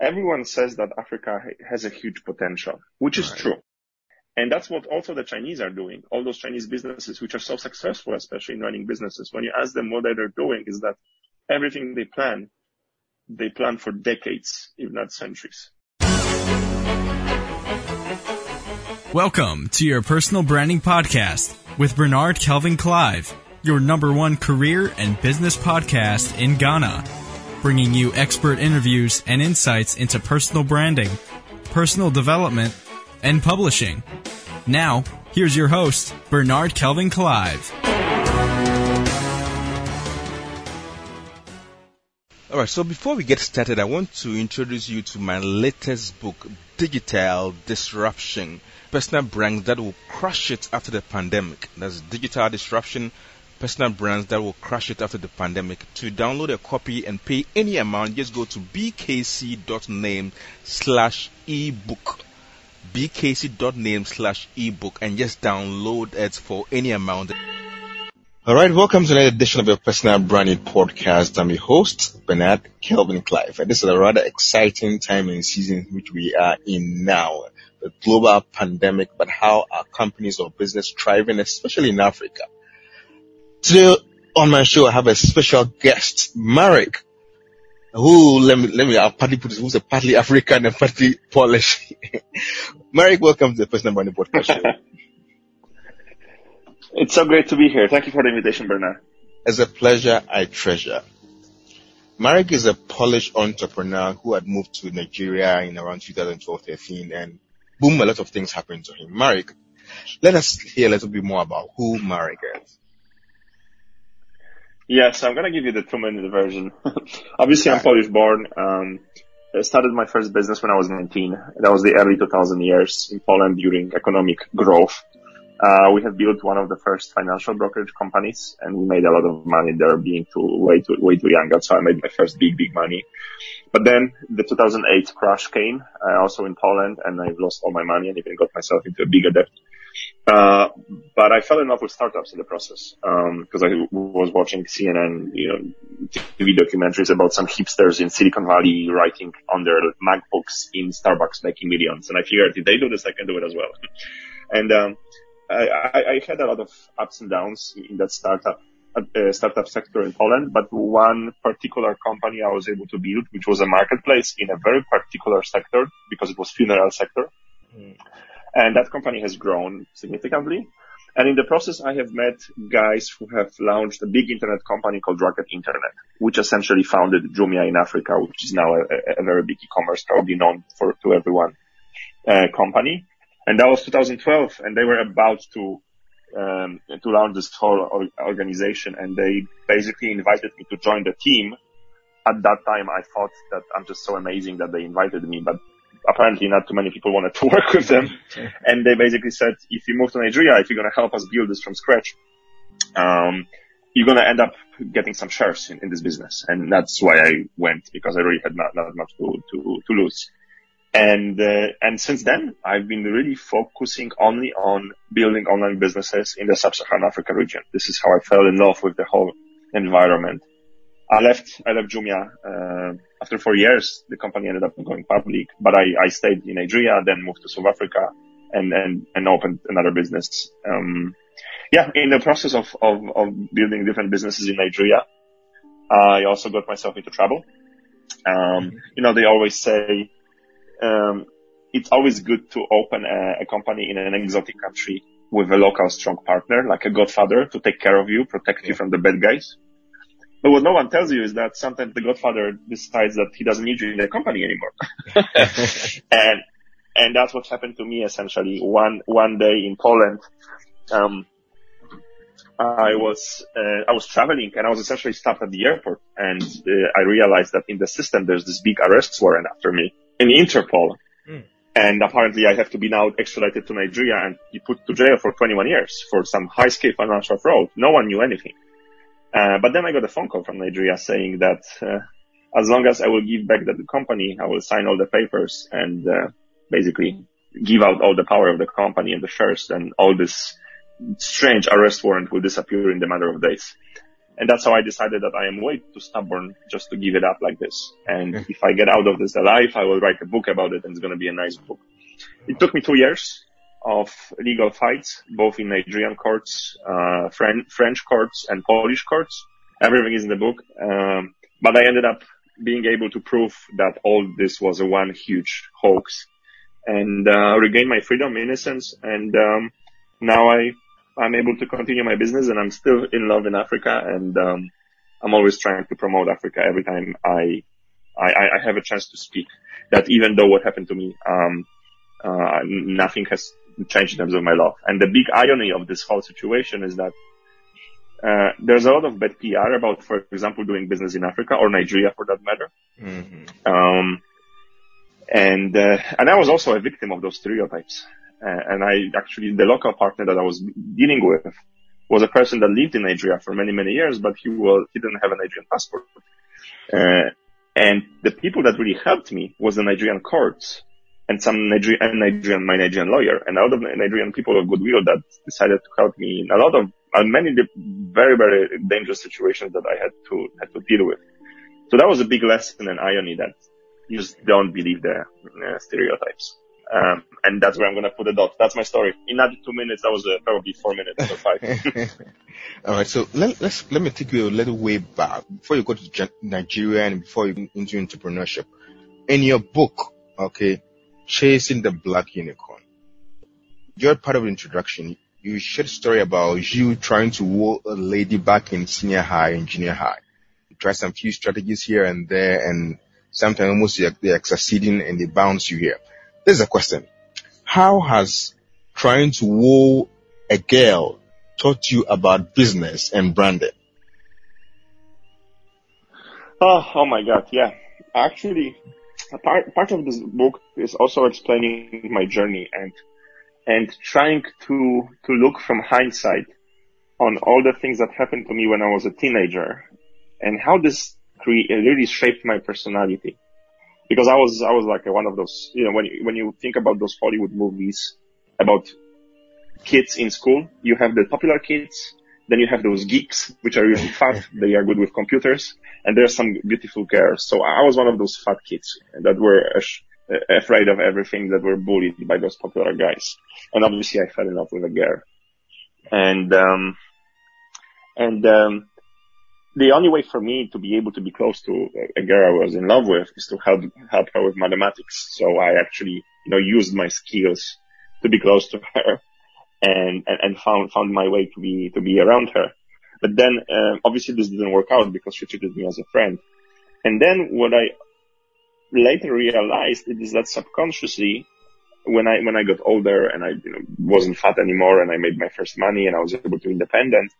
everyone says that Africa has a huge potential, which is right. true. And that's what also the Chinese are doing. All those Chinese businesses, which are so successful, especially in running businesses, when you ask them what they're doing is that everything they plan, they plan for decades, if not centuries. Welcome to your personal branding podcast with Bernard Kelvin Clive, your number one career and business podcast in Ghana, bringing you expert interviews and insights into personal branding, personal development, and publishing. Now, here's your host, Bernard Kelvin Clive. All right, so before we get started, I want to introduce you to my latest book, Digital Disruption Personal Brands That Will Crush It After the Pandemic. That's Digital Disruption Personal Brands That Will Crush It After the Pandemic. To download a copy and pay any amount, just go to bkc.name slash ebook bkc.name slash ebook and just download it for any amount. All right, welcome to another edition of your personal branding podcast. I'm your host, Bernard Kelvin Clive. And this is a rather exciting time and season which we are in now. The global pandemic, but how are companies or business thriving, especially in Africa? Today on my show, I have a special guest, Marek, who, let me, let me, I'll partly put this, who's a partly African and partly Polish. Marek, welcome to the First Personal Branding Podcast show. It's so great to be here. Thank you for the invitation, Bernard. It's a pleasure I treasure. Marek is a Polish entrepreneur who had moved to Nigeria in around 2012-13 and boom, a lot of things happened to him. Marek, let us hear a little bit more about who Marek is. Yes, I'm gonna give you the two minute version. Obviously, I'm Polish born. Um, I started my first business when I was 19. That was the early 2000 years in Poland during economic growth. Uh, we had built one of the first financial brokerage companies and we made a lot of money there being too, way too, way too young. So I made my first big, big money. But then the 2008 crash came, uh, also in Poland and I lost all my money and even got myself into a bigger debt. Uh, but I fell in love with startups in the process, um, cause I was watching CNN, you know, TV documentaries about some hipsters in Silicon Valley writing on their MacBooks in Starbucks making millions. And I figured if they do this, I can do it as well. And, um, I, I, I had a lot of ups and downs in that startup, uh, startup sector in Poland, but one particular company I was able to build, which was a marketplace in a very particular sector because it was funeral sector. Mm. And that company has grown significantly. And in the process, I have met guys who have launched a big internet company called Rocket Internet, which essentially founded Jumia in Africa, which is now a, a very big e-commerce, probably known for to everyone, uh, company. And that was 2012, and they were about to um, to launch this whole organization, and they basically invited me to join the team. At that time, I thought that I'm just so amazing that they invited me, but apparently not too many people wanted to work with them. and they basically said, if you move to Nigeria, if you're going to help us build this from scratch, um, you're going to end up getting some shares in, in, this business. And that's why I went because I really had not, not much to, to, to lose. And, uh, and since then, I've been really focusing only on building online businesses in the sub-Saharan Africa region. This is how I fell in love with the whole environment. I left, I left Jumia, uh, after four years, the company ended up going public, but I, I stayed in Nigeria, then moved to South Africa and, and, and opened another business. Um, yeah, in the process of, of, of building different businesses in Nigeria, I also got myself into trouble. Um, you know, they always say, um, it's always good to open a, a company in an exotic country with a local strong partner, like a godfather to take care of you, protect you from the bad guys. But what no one tells you is that sometimes the Godfather decides that he doesn't need you in the company anymore. and, and that's what happened to me essentially. One, one day in Poland, um, I was, uh, I was traveling and I was essentially stopped at the airport and uh, I realized that in the system there's this big arrest warrant after me in Interpol. Mm. And apparently I have to be now extradited to Nigeria and be put to jail for 21 years for some high scale financial fraud. No one knew anything. Uh, but then I got a phone call from Nigeria saying that uh, as long as I will give back the company, I will sign all the papers and uh, basically give out all the power of the company and the shares, and all this strange arrest warrant will disappear in the matter of days. And that's how I decided that I am way too stubborn just to give it up like this. And if I get out of this alive, I will write a book about it and it's going to be a nice book. It took me two years of legal fights, both in Nigerian courts, uh, French, French courts and Polish courts. Everything is in the book. Um, but I ended up being able to prove that all this was a one huge hoax and, uh, regain my freedom, innocence. And, um, now I, I'm able to continue my business and I'm still in love in Africa and, um, I'm always trying to promote Africa every time I, I, I have a chance to speak that even though what happened to me, um, uh, nothing has changed in terms of my love. And the big irony of this whole situation is that uh, there's a lot of bad PR about, for example, doing business in Africa or Nigeria for that matter. Mm-hmm. Um, and uh, and I was also a victim of those stereotypes. Uh, and I actually the local partner that I was dealing with was a person that lived in Nigeria for many many years, but he was he didn't have a Nigerian passport. Uh, and the people that really helped me was the Nigerian courts and some Nigerian, Nigerian, my Nigerian lawyer, and a lot of Nigerian people of goodwill that decided to help me in a lot of, uh, many very, very dangerous situations that I had to, had to deal with. So that was a big lesson and irony that you just don't believe the uh, stereotypes. Um, and that's where I'm going to put the dot. That's my story. In another two minutes, that was uh, probably four minutes or five. All right. So let, let's, let me take you a little way back before you go to Nigeria and before you into entrepreneurship. In your book, okay, Chasing the Black Unicorn. You're part of the introduction. You shared a story about you trying to woo a lady back in senior high and junior high. You try some few strategies here and there and sometimes almost they're succeeding and they bounce you here. There's a question. How has trying to woo a girl taught you about business and branding? Oh, oh my God. Yeah. Actually, part part of this book is also explaining my journey and and trying to to look from hindsight on all the things that happened to me when I was a teenager and how this cre- really shaped my personality. Because I was I was like one of those you know when you, when you think about those Hollywood movies about kids in school, you have the popular kids then you have those geeks, which are really fat. they are good with computers. And there are some beautiful girls. So I was one of those fat kids that were afraid of everything that were bullied by those popular guys. And obviously I fell in love with a girl. And, um, and, um, the only way for me to be able to be close to a girl I was in love with is to help, help her with mathematics. So I actually, you know, used my skills to be close to her and, and, and found, found my way to be, to be around her. But then, uh, obviously this didn't work out because she treated me as a friend. And then what I later realized is that subconsciously, when I, when I got older and I, you know, wasn't fat anymore and I made my first money and I was able to independent,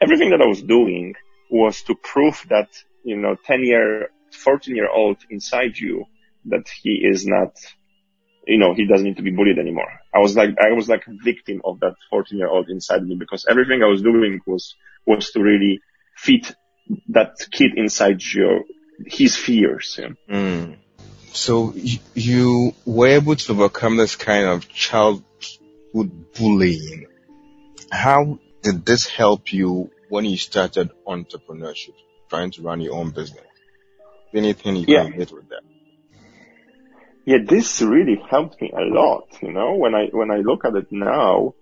everything that I was doing was to prove that, you know, 10 year, 14 year old inside you that he is not you know, he doesn't need to be bullied anymore. I was like, I was like a victim of that 14 year old inside me because everything I was doing was, was to really feed that kid inside you, his fears. Yeah. Mm. So you were able to overcome this kind of childhood bullying. How did this help you when you started entrepreneurship, trying to run your own business? Anything you yeah. can hit with that? Yeah, this really helped me a lot. You know, when I when I look at it now,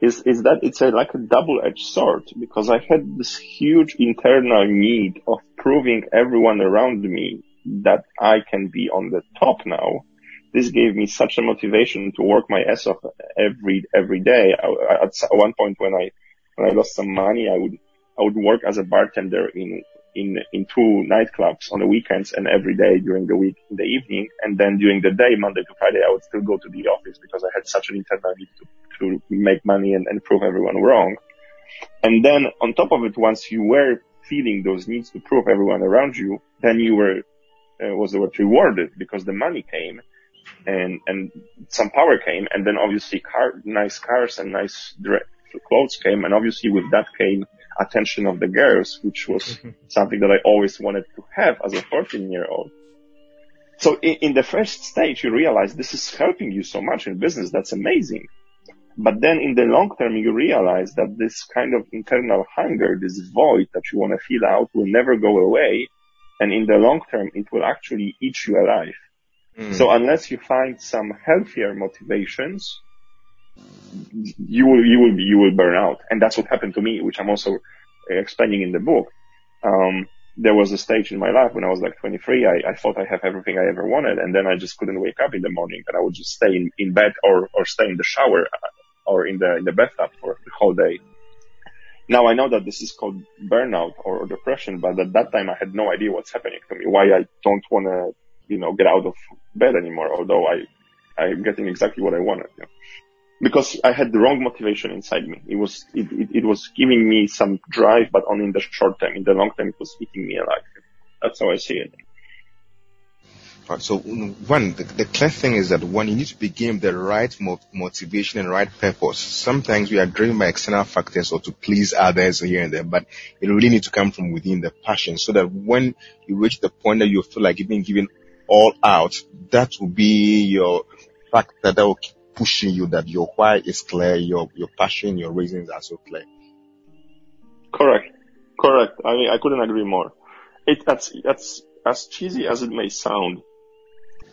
is is that it's a like a double-edged sword because I had this huge internal need of proving everyone around me that I can be on the top now. This gave me such a motivation to work my ass off every every day. I, at one point when I when I lost some money, I would I would work as a bartender in in in two nightclubs on the weekends and every day during the week in the evening. And then during the day, Monday to Friday, I would still go to the office because I had such an internal need to, to make money and, and prove everyone wrong. And then on top of it, once you were feeling those needs to prove everyone around you, then you were uh, was the word rewarded because the money came and and some power came and then obviously car nice cars and nice clothes came and obviously with that came attention of the girls, which was mm-hmm. something that I always wanted to have as a 14 year old. So in, in, the first stage, you realize this is helping you so much in business. That's amazing. But then in the long term, you realize that this kind of internal hunger, this void that you want to fill out will never go away. And in the long term, it will actually eat you alive. Mm. So unless you find some healthier motivations, you will, you will, you will burn out. And that's what happened to me, which I'm also explaining in the book. Um, there was a stage in my life when I was like 23, I, I thought I have everything I ever wanted. And then I just couldn't wake up in the morning and I would just stay in, in bed or, or stay in the shower uh, or in the, in the bathtub for the whole day. Now I know that this is called burnout or depression, but at that time I had no idea what's happening to me, why I don't want to, you know, get out of bed anymore, although I, I'm getting exactly what I wanted. You know? Because I had the wrong motivation inside me. It was, it, it, it, was giving me some drive, but only in the short term. In the long term, it was eating me alive. That's how I see it. So one, the, the, clear thing is that one, you need to begin the right mo- motivation and right purpose. Sometimes we are driven by external factors or to please others here and there, but it really needs to come from within the passion so that when you reach the point that you feel like you've been given all out, that will be your factor that will pushing you that your why is clear, your, your passion, your reasons are so clear. Correct. Correct. I mean, I couldn't agree more. It, that's, that's as cheesy as it may sound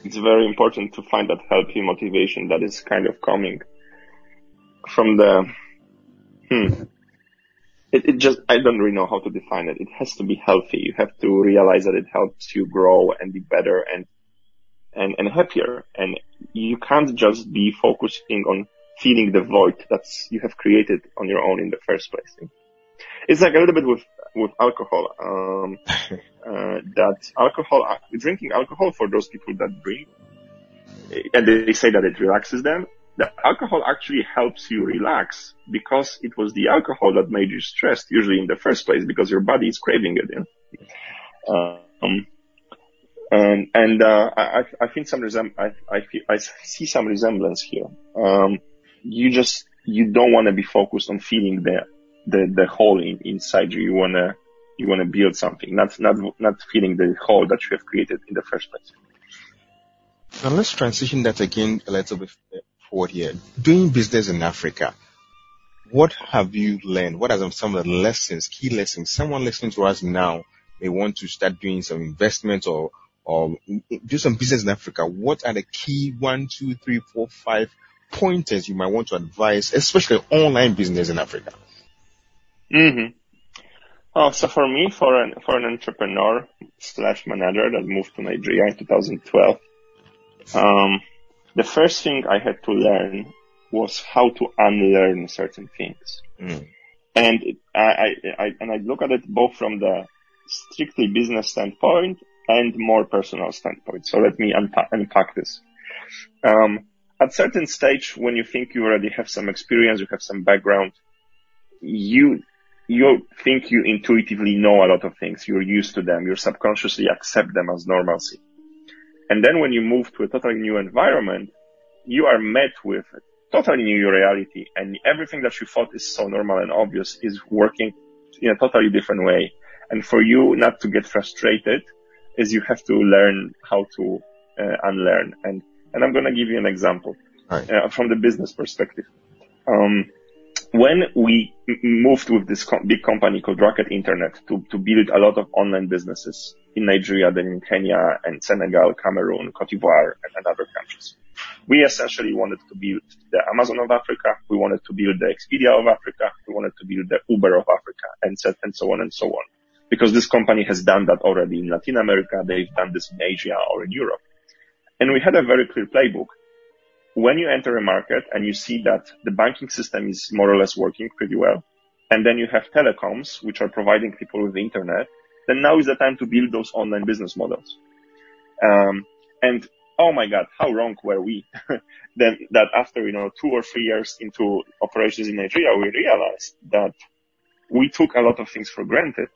it's very important to find that healthy motivation that is kind of coming from the, hmm, it, it just, I don't really know how to define it. It has to be healthy. You have to realize that it helps you grow and be better and, and, and happier. And you can't just be focusing on feeling the void that you have created on your own in the first place. It's like a little bit with with alcohol. Um, uh, that alcohol, uh, drinking alcohol for those people that drink, and they say that it relaxes them. The alcohol actually helps you relax because it was the alcohol that made you stressed, usually in the first place, because your body is craving it. Know? Um, and, uh, I, I think some I, I, I see some resemblance here. Um, you just you don't want to be focused on feeling the the the hole in, inside you. You wanna you wanna build something, not not not feeling the hole that you have created in the first place. Now let's transition that again a little bit forward here. Doing business in Africa, what have you learned? What are some of the lessons, key lessons? Someone listening to us now may want to start doing some investment or or do some business in Africa. What are the key one, two, three, four, five pointers you might want to advise, especially online business in Africa? Mm-hmm. Oh, so for me, for an for an entrepreneur slash manager that moved to Nigeria in 2012, um, the first thing I had to learn was how to unlearn certain things. Mm. And I, I, I, and I look at it both from the strictly business standpoint and more personal standpoint. So let me unpa- unpack this. Um, at certain stage, when you think you already have some experience, you have some background, you you think you intuitively know a lot of things. You're used to them. You subconsciously accept them as normalcy. And then when you move to a totally new environment, you are met with a totally new reality and everything that you thought is so normal and obvious is working in a totally different way. And for you not to get frustrated is you have to learn how to uh, unlearn. And, and I'm going to give you an example right. uh, from the business perspective. Um, when we moved with this big company called Rocket Internet to, to build a lot of online businesses in Nigeria, then in Kenya and Senegal, Cameroon, Cote d'Ivoire, and, and other countries, we essentially wanted to build the Amazon of Africa. We wanted to build the Expedia of Africa. We wanted to build the Uber of Africa and, set, and so on and so on. Because this company has done that already in Latin America. They've done this in Asia or in Europe. And we had a very clear playbook when you enter a market and you see that the banking system is more or less working pretty well, and then you have telecoms, which are providing people with the internet, then now is the time to build those online business models. Um, and oh my God, how wrong were we? then that after, you know, two or three years into operations in Nigeria, we realized that we took a lot of things for granted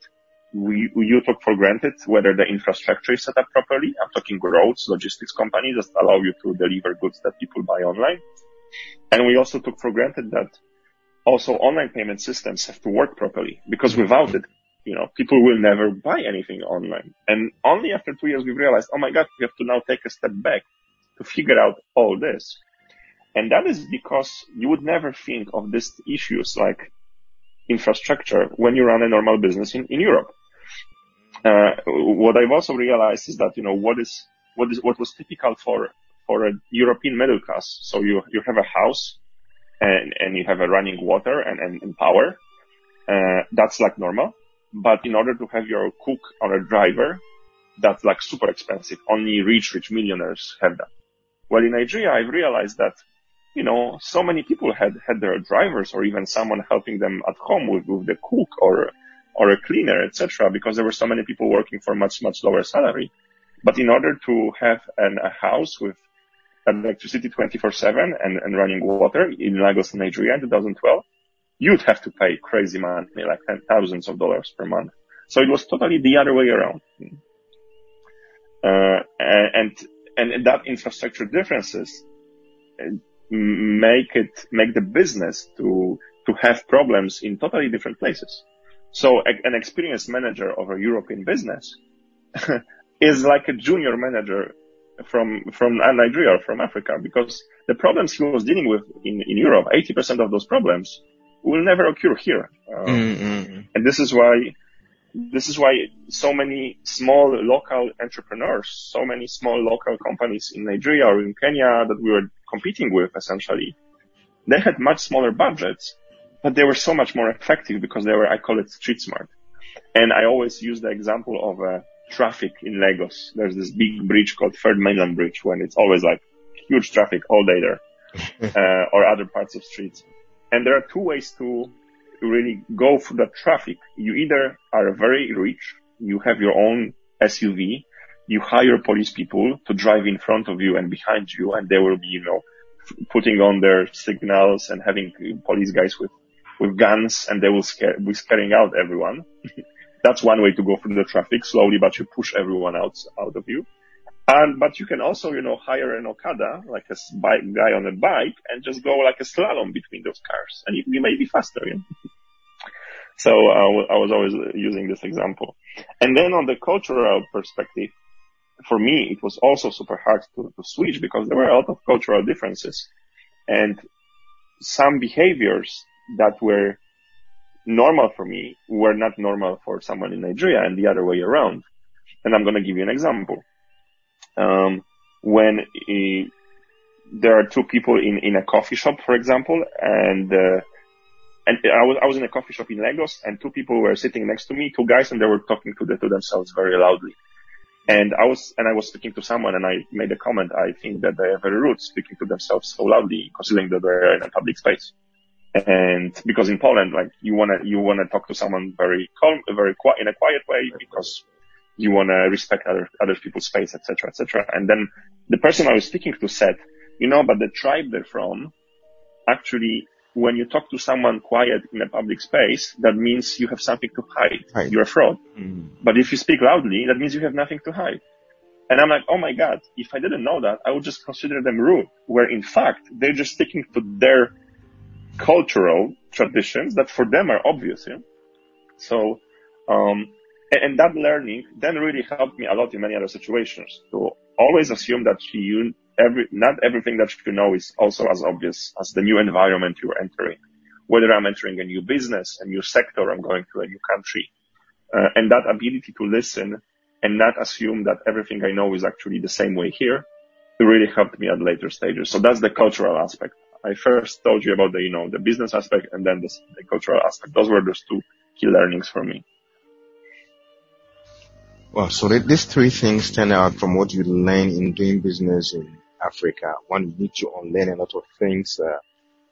we, you took for granted whether the infrastructure is set up properly. I'm talking roads, logistics companies that allow you to deliver goods that people buy online. And we also took for granted that also online payment systems have to work properly because without it, you know, people will never buy anything online. And only after two years we realized, oh my God, we have to now take a step back to figure out all this. And that is because you would never think of these issues like infrastructure when you run a normal business in, in Europe. Uh, what I've also realized is that, you know, what is, what is, what was typical for, for a European middle class. So you, you have a house and, and you have a running water and, and, power. Uh, that's like normal. But in order to have your cook or a driver, that's like super expensive. Only rich, rich millionaires have that. Well, in Nigeria, I've realized that, you know, so many people had, had their drivers or even someone helping them at home with, with the cook or, or a cleaner, etc., because there were so many people working for much, much lower salary. But in order to have an, a house with electricity 24-7 and, and running water in Lagos, and Nigeria in 2012, you'd have to pay crazy money, like thousands of dollars per month. So it was totally the other way around. Uh, and, and that infrastructure differences uh, make it, make the business to, to have problems in totally different places. So an experienced manager of a European business is like a junior manager from, from Nigeria or from Africa because the problems he was dealing with in, in Europe, 80% of those problems will never occur here. Um, mm-hmm. And this is why this is why so many small local entrepreneurs, so many small local companies in Nigeria or in Kenya that we were competing with essentially, they had much smaller budgets, but they were so much more effective because they were, I call it street smart. And I always use the example of uh, traffic in Lagos. There's this big bridge called Third Mainland Bridge when it's always like huge traffic all day there, uh, or other parts of streets. And there are two ways to really go through the traffic. You either are very rich, you have your own SUV, you hire police people to drive in front of you and behind you, and they will be, you know, putting on their signals and having police guys with, with guns, and they will scare, be scaring out everyone. That's one way to go through the traffic slowly, but you push everyone out, out of you. And, but you can also, you know, hire an Okada, like a bike guy on a bike and just go like a slalom between those cars and you, you may be faster. You know? so uh, I was always using this example. And then on the cultural perspective, for me, it was also super hard to, to switch because there were a lot of cultural differences and some behaviors that were normal for me were not normal for someone in Nigeria and the other way around. And I'm going to give you an example um, when a, there are two people in, in a coffee shop, for example, and uh, and I was I was in a coffee shop in Lagos, and two people were sitting next to me, two guys, and they were talking to the, to themselves very loudly. And I was and I was speaking to someone, and I made a comment. I think that they are very rude, speaking to themselves so loudly, considering that they're in a public space. And because in Poland, like you wanna you wanna talk to someone very calm, very quiet in a quiet way, because you want to respect other other people's space, etc., etc. And then the person I was speaking to said, you know, but the tribe they're from, actually, when you talk to someone quiet in a public space, that means you have something to hide. hide. You're a fraud. Mm. But if you speak loudly, that means you have nothing to hide. And I'm like, oh my God, if I didn't know that, I would just consider them rude, where in fact, they're just sticking to their cultural traditions that for them are obvious. Yeah? So, um, and that learning then really helped me a lot in many other situations to always assume that you, every, not everything that you know is also as obvious as the new environment you're entering. Whether I'm entering a new business, a new sector, I'm going to a new country. Uh, and that ability to listen and not assume that everything I know is actually the same way here it really helped me at later stages. So that's the cultural aspect. I first told you about the, you know, the business aspect and then the, the cultural aspect. Those were those two key learnings for me. Well, so these three things stand out from what you learn in doing business in Africa. One, you need to unlearn a lot of things. Uh,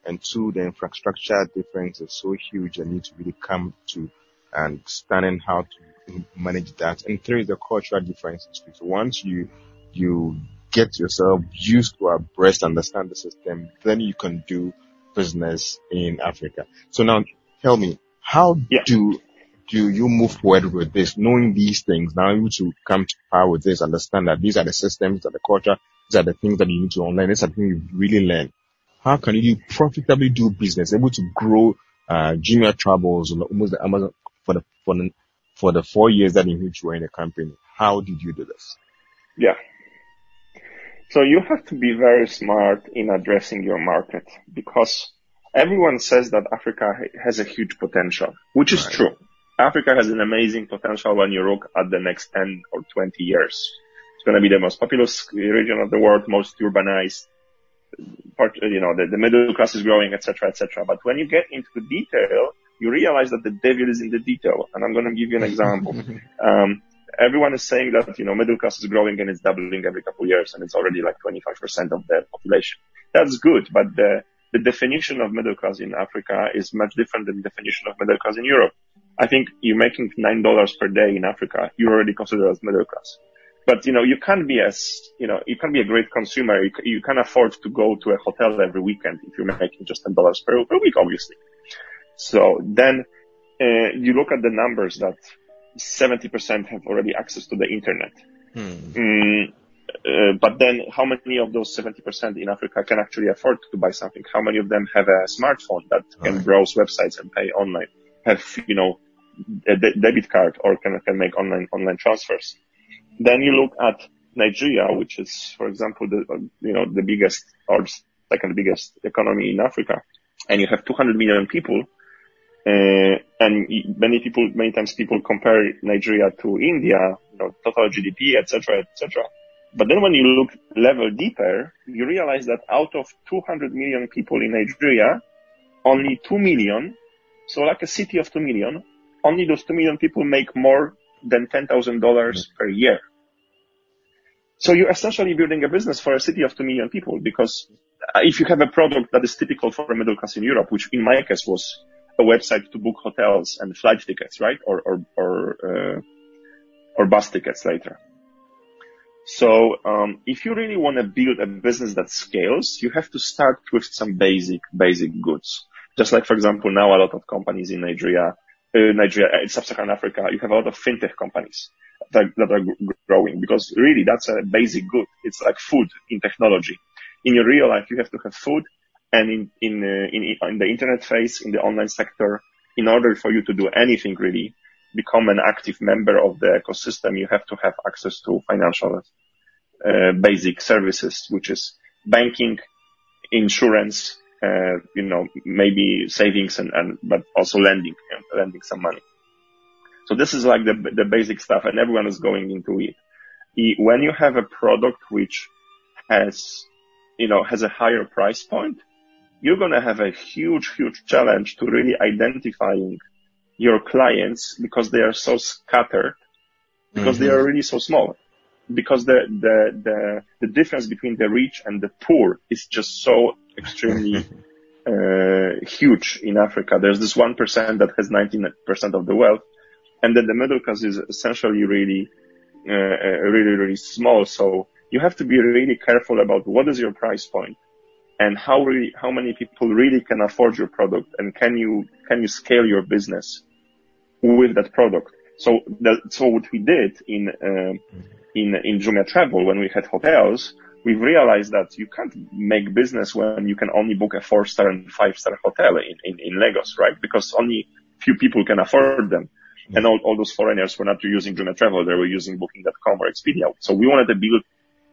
and two, the infrastructure difference is so huge and need to really come to understanding how to manage that. And three, the cultural differences. So once you, you get yourself used to abreast, understand the system, then you can do business in Africa. So now tell me, how yeah. do do you move forward with this, knowing these things, now able to come to power with this, understand that these are the systems, that the culture, these are the things that you need to learn, these are the things you really learn. How can you profitably do business, able to grow, uh, Jumia Travels, almost the Amazon for the, for the, for the four years that in which you were in the company? How did you do this? Yeah. So you have to be very smart in addressing your market because everyone says that Africa has a huge potential, which is right. true. Africa has an amazing potential when you look at the next 10 or 20 years. It's going to be the most populous region of the world, most urbanized, part, you know, the, the middle class is growing, etc., etc. But when you get into the detail, you realize that the devil is in the detail. And I'm going to give you an example. um, everyone is saying that, you know, middle class is growing and it's doubling every couple of years and it's already like 25% of the population. That's good, but the, the definition of middle class in Africa is much different than the definition of middle class in Europe. I think you're making $9 per day in Africa. You're already considered as middle class. But, you know, you can't be as, you know, you can't be a great consumer. You, you can afford to go to a hotel every weekend if you're making just $10 per, per week, obviously. So then, uh, you look at the numbers that 70% have already access to the internet. Hmm. Mm, uh, but then how many of those 70% in Africa can actually afford to buy something? How many of them have a smartphone that can right. browse websites and pay online? Have, you know, a de- debit card or can, can make online, online transfers? Then you look at Nigeria, which is, for example, the, you know, the biggest or second biggest economy in Africa, and you have 200 million people. Uh, and many people, many times people compare Nigeria to India, you know, total GDP, etc., etc. But then when you look level deeper, you realize that out of 200 million people in Nigeria, only 2 million, so like a city of 2 million, only those 2 million people make more than $10,000 per year. So you're essentially building a business for a city of 2 million people because if you have a product that is typical for a middle class in Europe, which in my case was a website to book hotels and flight tickets, right? Or, or, or, uh, or bus tickets later. So um, if you really want to build a business that scales, you have to start with some basic basic goods. Just like, for example, now a lot of companies in Nigeria, uh, Nigeria, uh, sub-Saharan Africa, you have a lot of fintech companies that, that are growing because really that's a basic good. It's like food in technology. In your real life, you have to have food, and in in uh, in, in the internet phase, in the online sector, in order for you to do anything really, become an active member of the ecosystem, you have to have access to financial uh, basic services, which is banking, insurance, uh, you know, maybe savings and, and but also lending, you know, lending some money. So this is like the, the basic stuff and everyone is going into it. When you have a product which has, you know, has a higher price point, you're going to have a huge, huge challenge to really identifying your clients because they are so scattered, because mm-hmm. they are really so small, because the, the, the, the difference between the rich and the poor is just so extremely uh, huge in Africa. There's this 1% that has 19% of the wealth and then the middle class is essentially really, uh, uh, really, really small. So you have to be really careful about what is your price point and how really, how many people really can afford your product and can you, can you scale your business with that product. So what we did in, uh, in, in Jumia Travel when we had hotels, we realized that you can't make business when you can only book a four star and five star hotel in, in, in Lagos, right? Because only few people can afford them. And all, all those foreigners were not using Jumia Travel. They were using booking.com or Expedia. So we wanted to build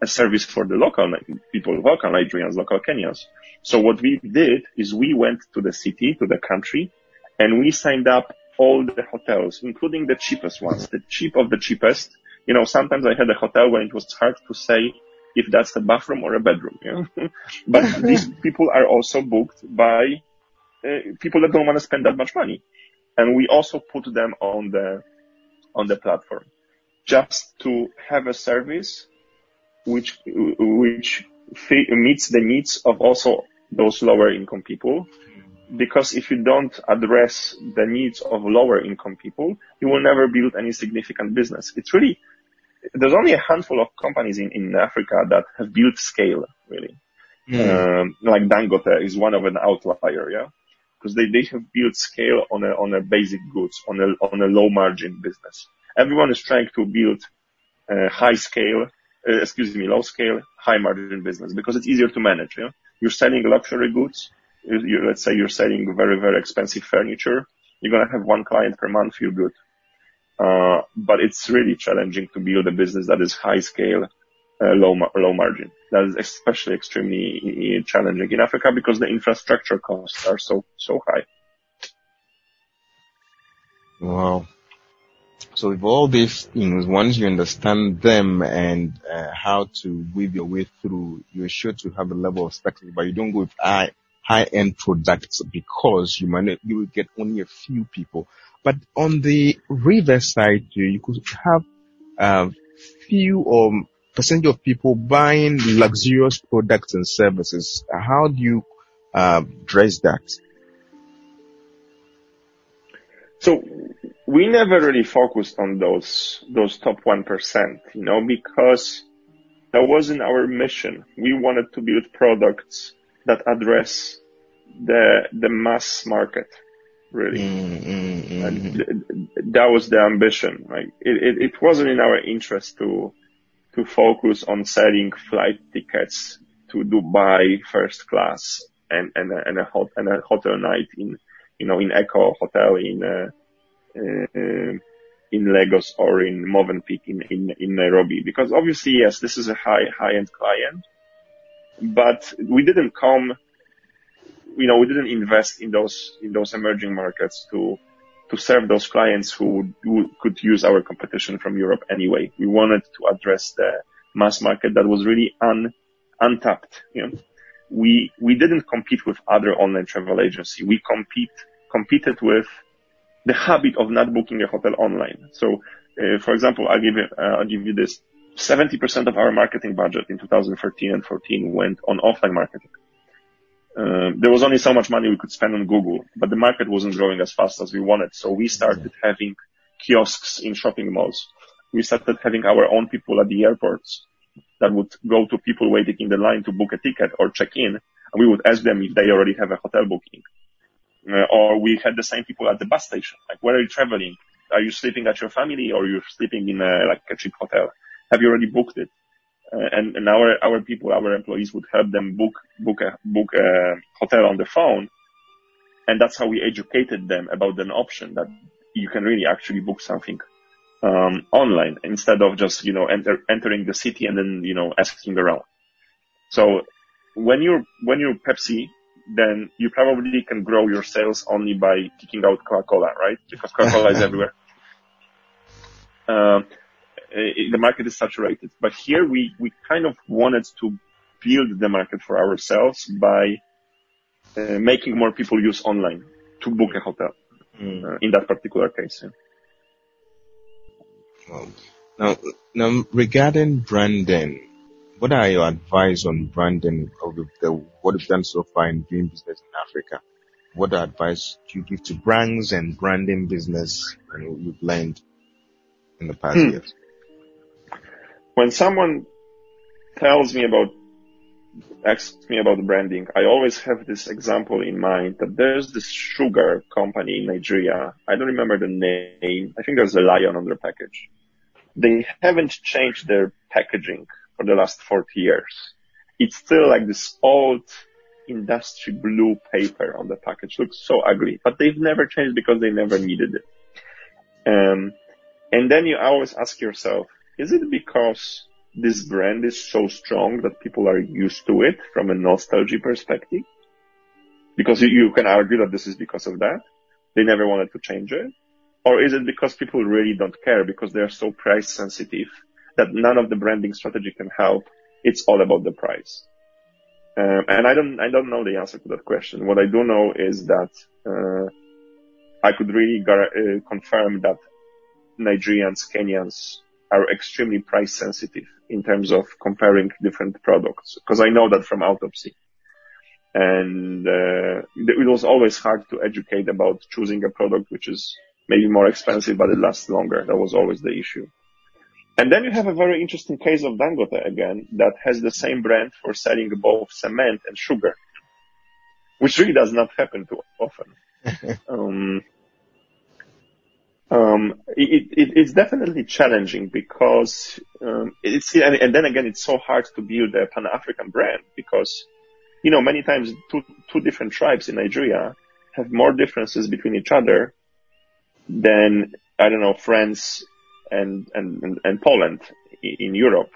a service for the local people, local Nigerians, local Kenyans. So what we did is we went to the city, to the country, and we signed up all the hotels, including the cheapest ones, the cheap of the cheapest. You know, sometimes I had a hotel where it was hard to say if that's a bathroom or a bedroom. Yeah? but these people are also booked by uh, people that don't want to spend that much money. And we also put them on the, on the platform just to have a service which, which meets the needs of also those lower income people because if you don't address the needs of lower income people, you will never build any significant business. It's really, there's only a handful of companies in, in Africa that have built scale, really. Mm. Um, like Dangote is one of an outlier, yeah? Because they, they have built scale on a, on a basic goods, on a, on a low margin business. Everyone is trying to build a high scale, uh, excuse me, low scale, high margin business because it's easier to manage, yeah? You're selling luxury goods you, let's say you're selling very, very expensive furniture, you're to have one client per month, feel good. Uh, but it's really challenging to build a business that is high scale uh, low low margin. That is especially extremely challenging in Africa because the infrastructure costs are so so high. Wow. So with all these things, once you understand them and uh, how to weave your way through, you're sure to have a level of spectacle, but you don't go with high, high-end products because you might, you will get only a few people. But on the reverse side, you could have a few or percentage of people buying luxurious products and services. How do you uh, dress that? So we never really focused on those those top one percent, you know, because that wasn't our mission. We wanted to build products that address the the mass market, really. Mm, mm, mm, and th- that was the ambition. Right? It, it it wasn't in our interest to to focus on selling flight tickets to Dubai first class and and a, and a, hot, and a hotel night in you know in Eko Hotel in. Uh, Uh, in Lagos or in Movenpick in, in, in Nairobi. Because obviously, yes, this is a high, high-end client, but we didn't come, you know, we didn't invest in those, in those emerging markets to, to serve those clients who, who could use our competition from Europe anyway. We wanted to address the mass market that was really un, untapped. You know, we, we didn't compete with other online travel agency. We compete, competed with the habit of not booking a hotel online. So, uh, for example, I'll give you, uh, I'll give you this. 70% of our marketing budget in 2013 and 14 went on offline marketing. Uh, there was only so much money we could spend on Google, but the market wasn't growing as fast as we wanted. So we started having kiosks in shopping malls. We started having our own people at the airports that would go to people waiting in the line to book a ticket or check in. And we would ask them if they already have a hotel booking. Uh, or we had the same people at the bus station. Like, where are you traveling? Are you sleeping at your family or you're sleeping in a, like a cheap hotel? Have you already booked it? Uh, and, and our, our people, our employees would help them book, book a, book a hotel on the phone. And that's how we educated them about an option that you can really actually book something, um, online instead of just, you know, enter, entering the city and then, you know, asking around. So when you're, when you're Pepsi, then you probably can grow your sales only by kicking out Coca-Cola, right? Because Coca-Cola is everywhere. Um, the market is saturated, but here we, we kind of wanted to build the market for ourselves by uh, making more people use online to book a hotel mm. uh, in that particular case. Yeah. Well, now, now regarding branding, what are your advice on branding of the, what you've done so far in doing business in Africa? What advice do you give to brands and branding business and you've learned in the past hmm. years? When someone tells me about, asks me about branding, I always have this example in mind that there's this sugar company in Nigeria. I don't remember the name. I think there's a lion on their package. They haven't changed their packaging for the last 40 years. It's still like this old industry blue paper on the package. Looks so ugly, but they've never changed because they never needed it. Um, and then you always ask yourself, is it because this brand is so strong that people are used to it from a nostalgia perspective? Because you, you can argue that this is because of that. They never wanted to change it. Or is it because people really don't care because they're so price sensitive that none of the branding strategy can help. It's all about the price. Um, and I don't, I don't know the answer to that question. What I do know is that, uh, I could really gar- uh, confirm that Nigerians, Kenyans are extremely price sensitive in terms of comparing different products. Cause I know that from autopsy. And, uh, it was always hard to educate about choosing a product which is maybe more expensive, but it lasts longer. That was always the issue. And then you have a very interesting case of Dangote again that has the same brand for selling both cement and sugar, which really does not happen too often. um, um, it, it, it's definitely challenging because um, it's and, and, then again it's so hard to build a Pan African brand because you know many times two two different tribes in Nigeria have more differences between each other than I don't know France and, and, and Poland in Europe.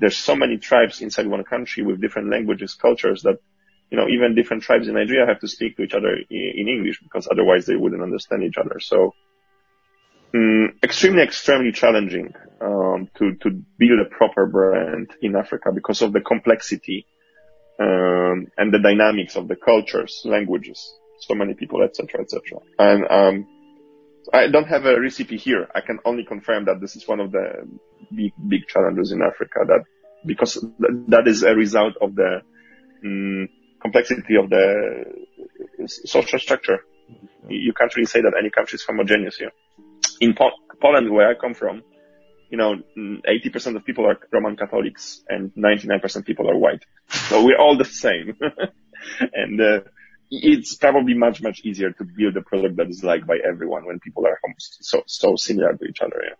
there's so many tribes inside one country with different languages, cultures that, you know, even different tribes in Nigeria have to speak to each other in English because otherwise they wouldn't understand each other. So, um, extremely, extremely challenging, um, to, to build a proper brand in Africa because of the complexity, um, and the dynamics of the cultures, languages, so many people, etc., etc. And, um, I don't have a recipe here. I can only confirm that this is one of the big, big challenges in Africa that because that is a result of the um, complexity of the social structure. You can't really say that any country is homogeneous here. In po- Poland, where I come from, you know, 80% of people are Roman Catholics and 99% of people are white. So we're all the same. and, uh, it's probably much, much easier to build a product that is liked by everyone when people are so, so similar to each other. Yeah.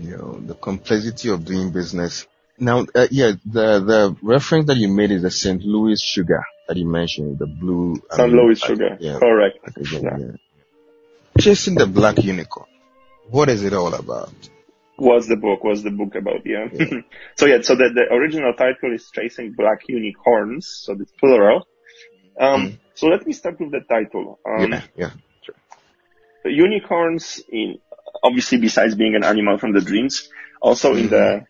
You know, the complexity of doing business. Now, uh, yeah, the, the reference that you made is the St. Louis sugar that you mentioned, the blue. St. Louis sugar. Yeah. Correct. yeah. yeah. Chasing the black unicorn. What is it all about? What's the book? What's the book about? Yeah. yeah. so yeah, so the, the original title is Chasing Black Unicorns. So it's plural. Um, mm. So let me start with the title. Um, yeah, yeah, sure. Unicorns, in obviously besides being an animal from the dreams, also mm-hmm. in the mm-hmm.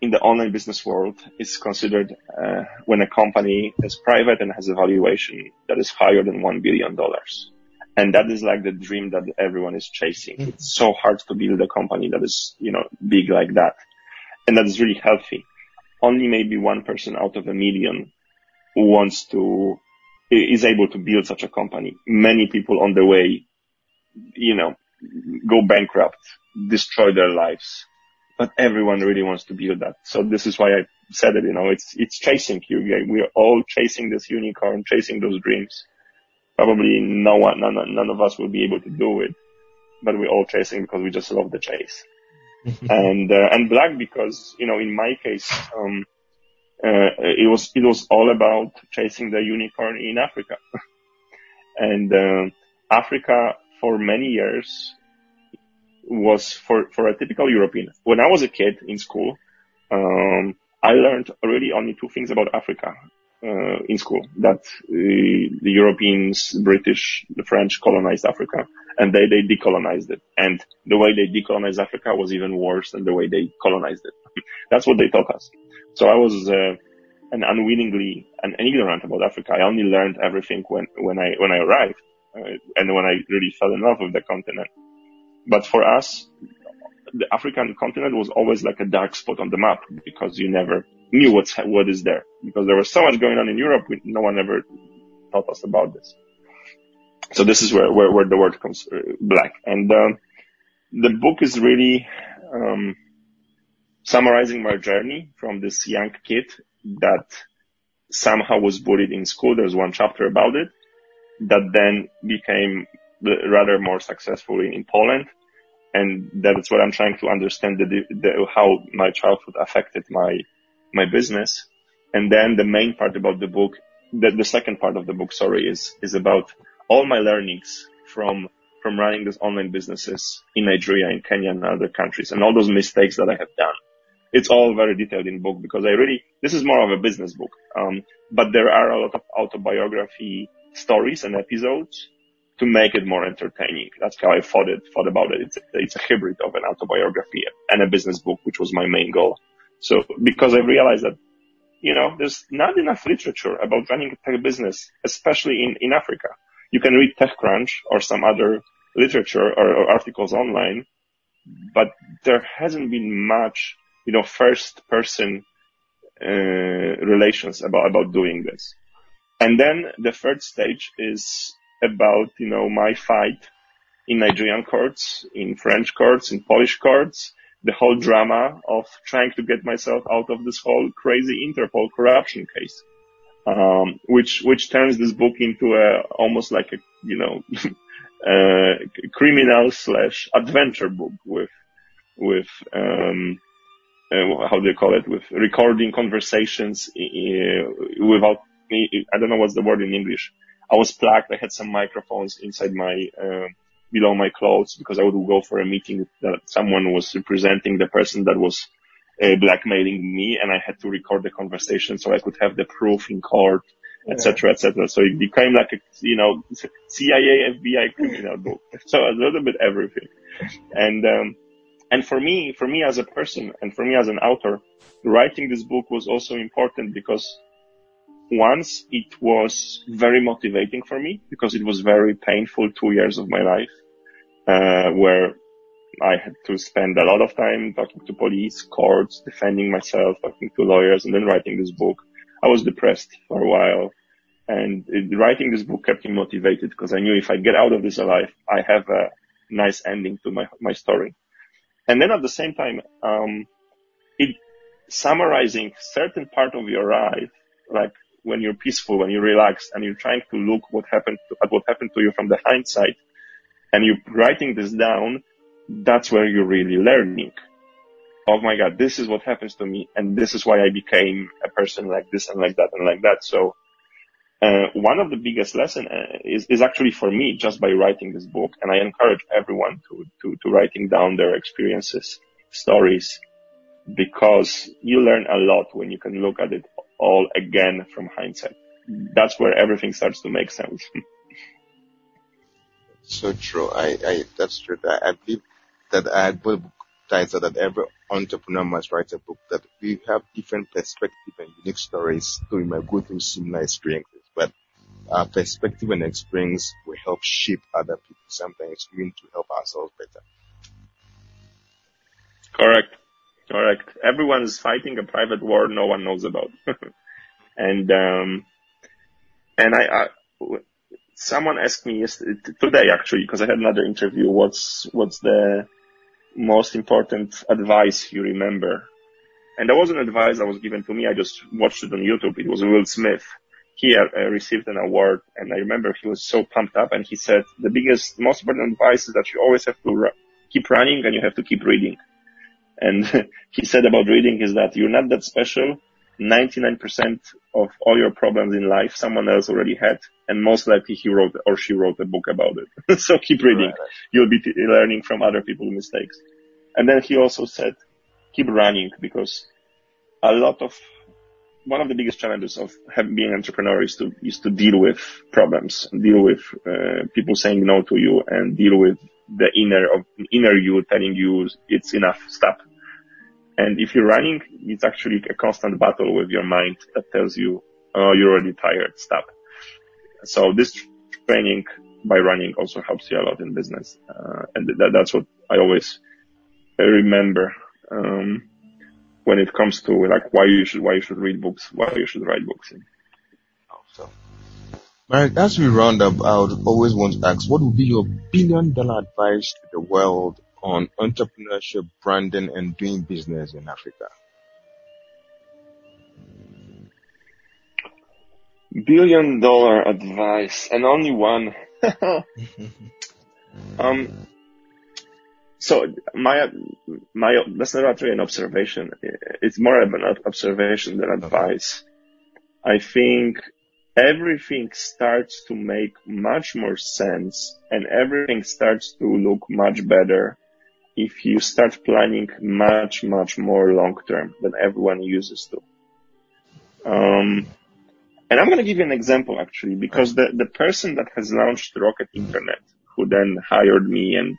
in the online business world is considered uh, when a company is private and has a valuation that is higher than one billion dollars. And that is like the dream that everyone is chasing. Mm-hmm. It's so hard to build a company that is, you know, big like that. And that is really healthy. Only maybe one person out of a million wants to is able to build such a company. Many people on the way, you know, go bankrupt, destroy their lives, but everyone really wants to build that. So this is why I said it, you know, it's, it's chasing you. We're all chasing this unicorn, chasing those dreams. Probably no one, none, none of us will be able to do it, but we're all chasing because we just love the chase. and, uh, and black because, you know, in my case, um, it was it was all about chasing the unicorn in Africa, and uh, Africa for many years was for for a typical European. When I was a kid in school, um, I learned really only two things about Africa uh, in school: that uh, the Europeans, British, the French colonized Africa, and they they decolonized it. And the way they decolonized Africa was even worse than the way they colonized it. That's what they taught us. So I was uh, an unwillingly and ignorant about Africa. I only learned everything when when I when I arrived uh, and when I really fell in love with the continent. But for us, the African continent was always like a dark spot on the map because you never knew what's what is there because there was so much going on in Europe. No one ever taught us about this. So this is where where, where the word comes uh, black and. Um, the book is really um, summarizing my journey from this young kid that somehow was bullied in school. There's one chapter about it that then became rather more successful in, Poland. And that's what I'm trying to understand the, the, how my childhood affected my, my business. And then the main part about the book, the, the second part of the book, sorry, is, is about all my learnings from from running these online businesses in Nigeria, in Kenya and other countries and all those mistakes that I have done it's all very detailed in book because I really, this is more of a business book. Um, but there are a lot of autobiography stories and episodes to make it more entertaining. That's how I thought it, thought about it. It's, it's a hybrid of an autobiography and a business book, which was my main goal. So because I realized that, you know, there's not enough literature about running a tech business, especially in, in Africa. You can read TechCrunch or some other literature or, or articles online, but there hasn't been much you know, first person uh, relations about, about doing this. And then the third stage is about, you know, my fight in Nigerian courts, in French courts, in Polish courts, the whole drama of trying to get myself out of this whole crazy Interpol corruption case, um, which, which turns this book into a, almost like a, you know, criminal slash adventure book with, with, um, uh, how do you call it, with recording conversations uh, without me. I don't know what's the word in English. I was plugged. I had some microphones inside my, uh, below my clothes because I would go for a meeting that someone was representing the person that was uh, blackmailing me and I had to record the conversation so I could have the proof in court, etc., yeah. etc. Et so it became like a, you know, CIA, FBI criminal book. So a little bit everything. And, um, and for me, for me as a person and for me as an author, writing this book was also important because once it was very motivating for me because it was very painful two years of my life, where I had to spend a lot of time talking to police, courts, defending myself, talking to lawyers, and then writing this book. I was depressed for a while. And it, writing this book kept me motivated because I knew if I get out of this alive, I have a nice ending to my, my story. And then at the same time, um, it summarizing certain part of your life, like when you're peaceful, when you're relaxed and you're trying to look what happened to, at what happened to you from the hindsight and you're writing this down, that's where you're really learning. Oh my God, this is what happens to me. And this is why I became a person like this and like that and like that. So, uh, one of the biggest lesson uh, is, is actually for me just by writing this book. And I encourage everyone to, to, to writing down their experiences, stories, because you learn a lot when you can look at it all again from hindsight. That's where everything starts to make sense. so true. I, I, that's true. I, I believe that I had book title that every entrepreneur must write a book that we have different perspective and unique stories, so we might go through similar experiences, but our perspective and experience will help shape other people. Sometimes we need to help ourselves better. Correct. Correct. Everyone is fighting a private war no one knows about. and, um, and I, I, someone asked me yesterday, today actually, because I had another interview, what's, what's the most important advice you remember? And there wasn't advice that was given to me. I just watched it on YouTube. It was Will Smith. He uh, received an award and I remember he was so pumped up and he said, the biggest, most important advice is that you always have to keep running and you have to keep reading. And he said about reading is that you're not that special. 99% of all your problems in life, someone else already had. And most likely he wrote or she wrote a book about it. so keep reading. Right. You'll be t- learning from other people's mistakes. And then he also said, keep running because a lot of one of the biggest challenges of being an entrepreneur is to is to deal with problems, deal with uh, people saying no to you, and deal with the inner of inner you telling you it's enough, stop. And if you're running, it's actually a constant battle with your mind that tells you, oh, you're already tired, stop. So this training by running also helps you a lot in business. Uh, and that, that's what I always remember, um, when it comes to like why you should, why you should read books, why you should write books. So, Marek, as we round up, I would always want to ask, what would be your billion dollar advice to the world on entrepreneurship, branding, and doing business in Africa? Billion dollar advice, and only one. um, so my my that's not really an observation. It's more of an observation than advice. I think everything starts to make much more sense and everything starts to look much better if you start planning much, much more long term than everyone uses to. Um, and I'm going to give you an example actually, because the, the person that has launched Rocket Internet, who then hired me and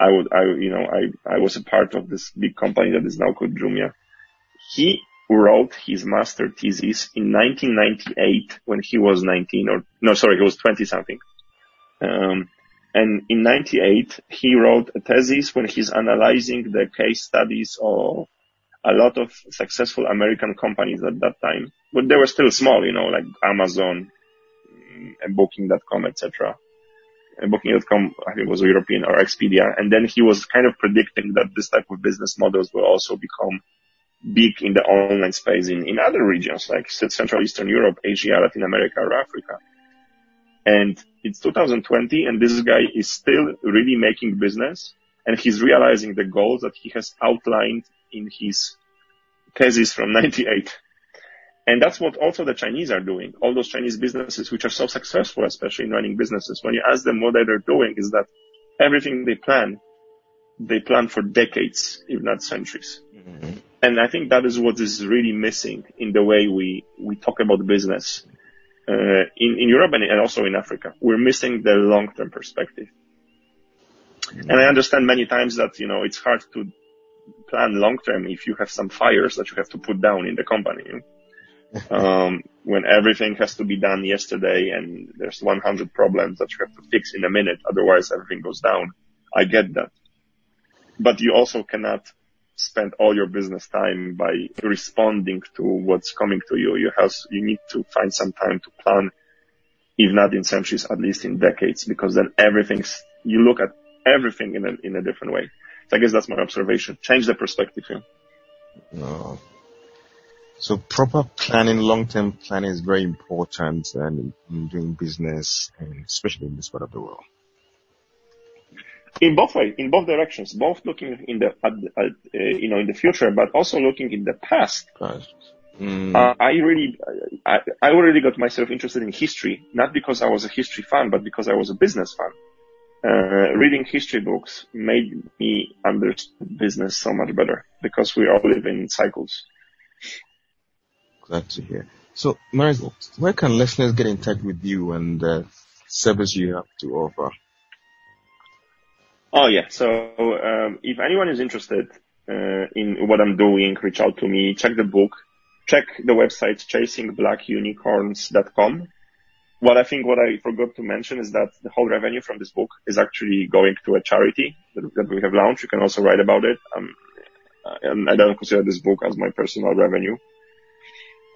I would, I, you know, I, I was a part of this big company that is now called Jumia. He wrote his master thesis in 1998 when he was 19 or, no, sorry, he was 20 something. Um, and in 98, he wrote a thesis when he's analyzing the case studies of a lot of successful American companies at that time. But they were still small, you know, like Amazon, Booking.com, etc. Booking.com, I think was European or Expedia. And then he was kind of predicting that this type of business models will also become big in the online space in, in other regions like Central Eastern Europe, Asia, Latin America, or Africa. And it's 2020 and this guy is still really making business and he's realizing the goals that he has outlined in his thesis from 98. And that's what also the Chinese are doing. All those Chinese businesses, which are so successful, especially in running businesses, when you ask them what they're doing is that everything they plan, they plan for decades, if not centuries. Mm-hmm. and I think that is what is really missing in the way we, we talk about business in, in Europe and, and also in Africa. We're missing the long-term perspective. And I understand many times that, you know, it's hard to plan long-term if you have some fires that you have to put down in the company. um, when everything has to be done yesterday and there's 100 problems that you have to fix in a minute, otherwise everything goes down. I get that. But you also cannot spend all your business time by responding to what's coming to you. You have, you need to find some time to plan, if not in centuries, at least in decades, because then everything's, you look at everything in a, in a different way. So I guess that's my observation. Change the perspective here. No. So proper planning, long-term planning is very important and in doing business and especially in this part of the world in both ways, in both directions, both looking in the, at, at, uh, you know, in the future, but also looking in the past. Mm. Uh, I really, I, I already got myself interested in history, not because I was a history fan, but because I was a business fan. Uh, reading history books made me understand business so much better because we all live in cycles. Glad to hear. So, Marius, where can listeners get in touch with you and the service you have to offer? Oh yeah. So um, if anyone is interested uh, in what I'm doing, reach out to me. Check the book. Check the website chasingblackunicorns.com. What I think what I forgot to mention is that the whole revenue from this book is actually going to a charity that, we have launched. You can also write about it. Um, and I don't consider this book as my personal revenue.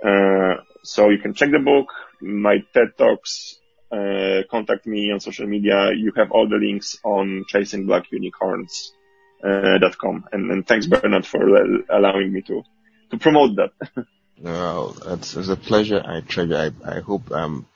Uh, so you can check the book, my TED Talks, uh, contact me on social media. You have all the links on chasingblackunicorns.com. Uh, and, and thanks Bernard for allowing me to, to promote that. no, it's, it's a pleasure. I treasure. I, I hope, um,